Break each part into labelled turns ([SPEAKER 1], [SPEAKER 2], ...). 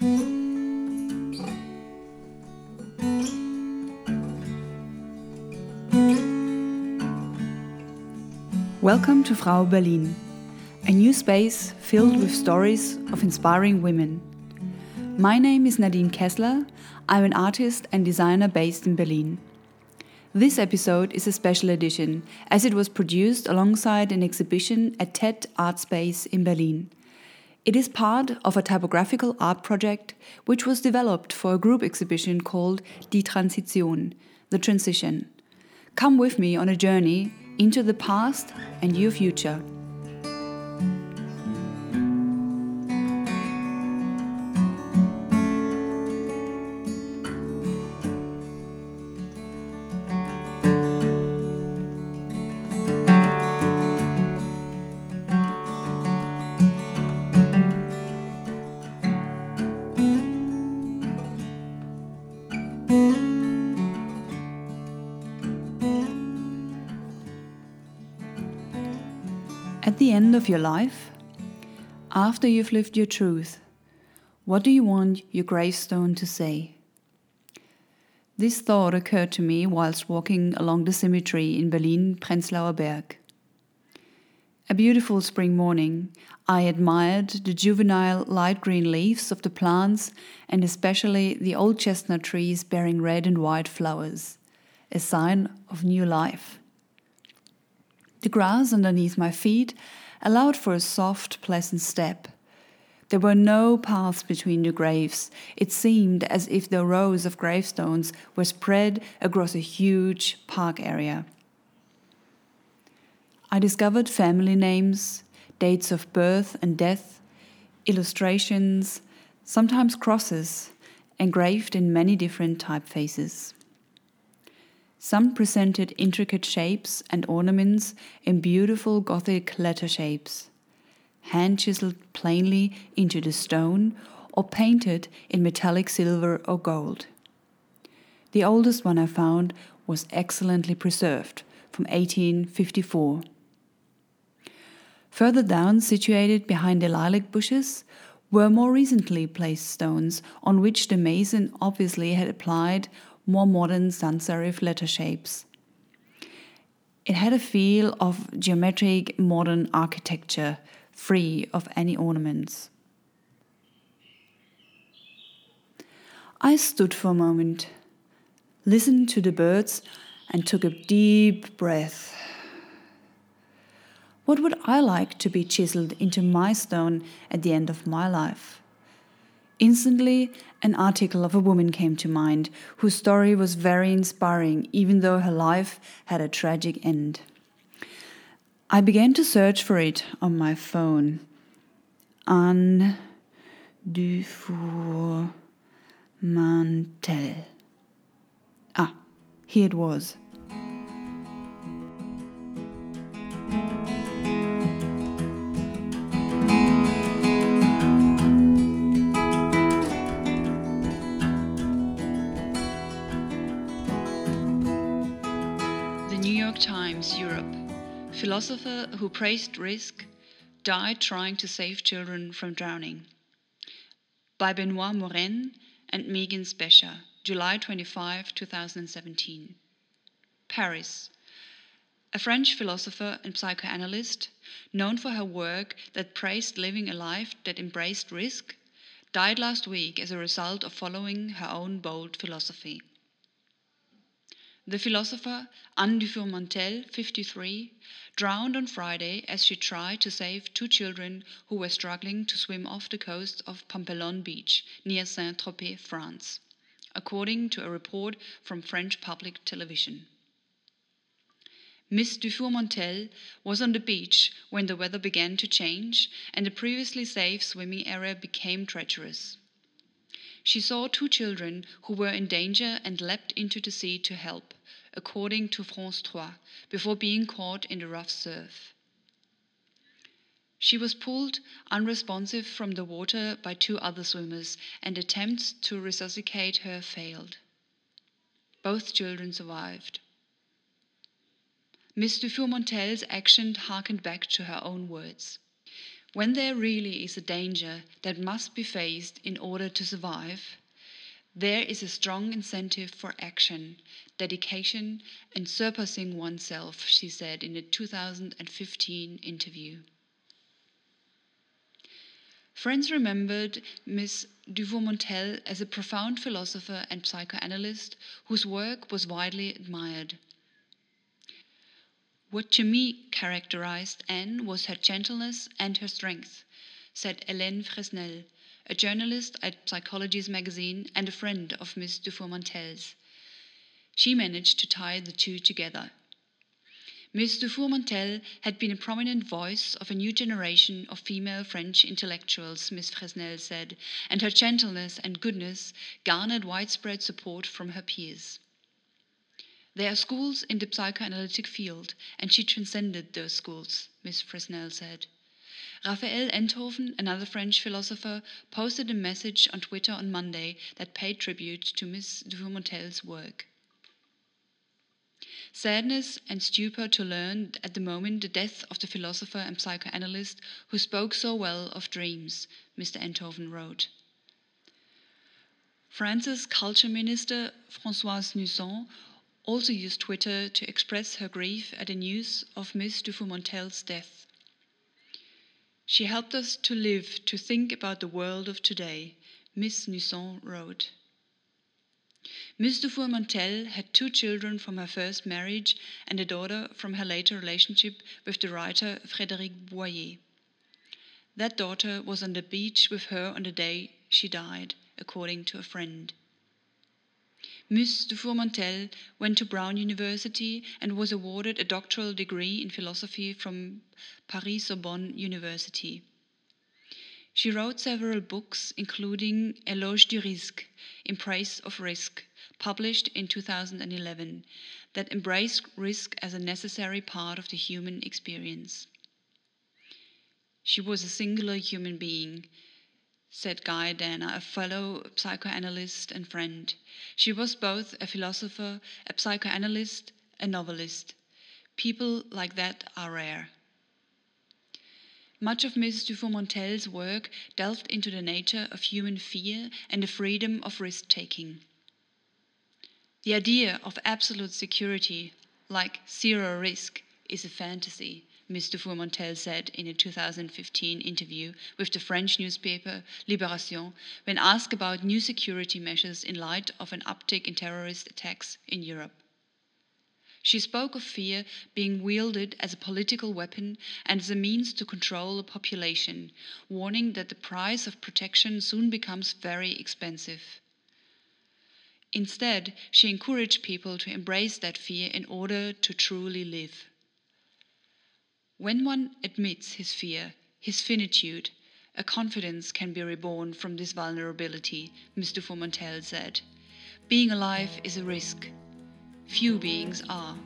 [SPEAKER 1] Welcome to Frau Berlin, a new space filled with stories of inspiring women. My name is Nadine Kessler. I'm an artist and designer based in Berlin. This episode is a special edition as it was produced alongside an exhibition at tête Art Space in Berlin. It is part of a typographical art project which was developed for a group exhibition called Die Transition, The Transition. Come with me on a journey into the past and your future. At the end of your life, after you've lived your truth, what do you want your gravestone to say? This thought occurred to me whilst walking along the cemetery in Berlin Prenzlauer Berg. A beautiful spring morning, I admired the juvenile light green leaves of the plants and especially the old chestnut trees bearing red and white flowers, a sign of new life. The grass underneath my feet allowed for a soft, pleasant step. There were no paths between the graves. It seemed as if the rows of gravestones were spread across a huge park area. I discovered family names, dates of birth and death, illustrations, sometimes crosses, engraved in many different typefaces. Some presented intricate shapes and ornaments in beautiful Gothic letter shapes, hand chiseled plainly into the stone or painted in metallic silver or gold. The oldest one I found was excellently preserved from 1854. Further down, situated behind the lilac bushes, were more recently placed stones on which the mason obviously had applied more modern sans serif letter shapes. It had a feel of geometric modern architecture, free of any ornaments. I stood for a moment, listened to the birds, and took a deep breath. What would I like to be chiseled into my stone at the end of my life? Instantly, an article of a woman came to mind whose story was very inspiring, even though her life had a tragic end. I began to search for it on my phone. Anne Dufour Mantel. Ah, here it was. Times, Europe. Philosopher who praised risk died trying to save children from drowning. By Benoît Morenne and Megan Specia, July 25, 2017. Paris. A French philosopher and psychoanalyst, known for her work that praised living a life that embraced risk, died last week as a result of following her own bold philosophy. The philosopher Anne Dufourmantelle, 53, drowned on Friday as she tried to save two children who were struggling to swim off the coast of Pampelonne Beach near Saint-Tropez, France, according to a report from French public television. Miss Dufourmantelle was on the beach when the weather began to change and the previously safe swimming area became treacherous. She saw two children who were in danger and leapt into the sea to help, according to France 3, before being caught in the rough surf. She was pulled unresponsive from the water by two other swimmers, and attempts to resuscitate her failed. Both children survived. Miss Dufourmantelle's action harkened back to her own words. When there really is a danger that must be faced in order to survive, there is a strong incentive for action, dedication, and surpassing oneself, she said in a 2015 interview. Friends remembered Miss Dufourmantelle as a profound philosopher and psychoanalyst whose work was widely admired. What to me characterized Anne was her gentleness and her strength, said Hélène Fresnel, a journalist at Psychologies magazine and a friend of Miss Dufourmantelle's. She managed to tie the two together. Miss Dufourmantelle had been a prominent voice of a new generation of female French intellectuals, Miss Fresnel said, and her gentleness and goodness garnered widespread support from her peers. There are schools in the psychoanalytic field, and she transcended those schools, Miss Fresnel said. Raphael Enthoven, another French philosopher, posted a message on Twitter on Monday that paid tribute to Miss Dufourmantelle's work. Sadness and stupor to learn at the moment the death of the philosopher and psychoanalyst who spoke so well of dreams, Mr. Enthoven wrote. France's culture minister, Françoise Nyssen, also used Twitter to express her grief at the news of Miss Dufourmantelle's death. She helped us to live, to think about the world of today, Miss Nyssen wrote. Miss Dufourmantelle had two children from her first marriage and a daughter from her later relationship with the writer Frédéric Boyer. That daughter was on the beach with her on the day she died, according to a friend. Miss Dufourmantelle went to Brown University and was awarded a doctoral degree in philosophy from Paris Sorbonne University. She wrote several books, including Éloge du risque, In Praise of Risk, published in 2011, that embraced risk as a necessary part of the human experience. She was a singular human being, said Guy Dana, a fellow psychoanalyst and friend. She was both a philosopher, a psychoanalyst, a novelist. People like that are rare. Much of Mrs. Dufourmantelle's work delved into the nature of human fear and the freedom of risk taking. The idea of absolute security, like zero risk, is a fantasy, Ms. Dufourmantelle said in a 2015 interview with the French newspaper Libération when asked about new security measures in light of an uptick in terrorist attacks in Europe. She spoke of fear being wielded as a political weapon and as a means to control a population, warning that the price of protection soon becomes very expensive. Instead, she encouraged people to embrace that fear in order to truly live. When one admits his fear, his finitude, a confidence can be reborn from this vulnerability, Mr. Dufourmantelle said. Being alive is a risk. Few beings are.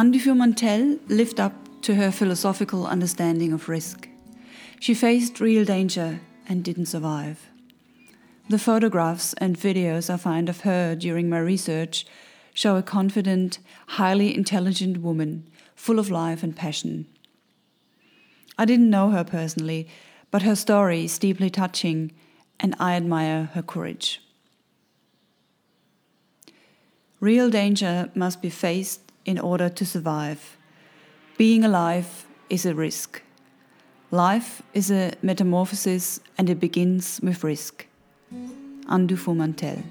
[SPEAKER 1] Anne Dufourmantelle lived up to her philosophical understanding of risk. She faced real danger and didn't survive. The photographs and videos I find of her during my research show a confident, highly intelligent woman, full of life and passion. I didn't know her personally, but her story is deeply touching, and I admire her courage. Real danger must be faced in order to survive. Being alive is a risk. Life is a metamorphosis and it begins with risk. Anne Dufourmantelle.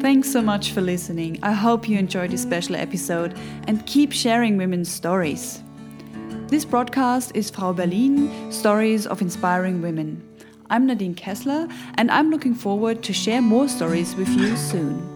[SPEAKER 1] Thanks so much for listening. I hope you enjoyed this special episode and keep sharing women's stories. This broadcast is Frau Berlin Stories of Inspiring Women. I'm Nadine Kessler, and I'm looking forward to share more stories with you soon.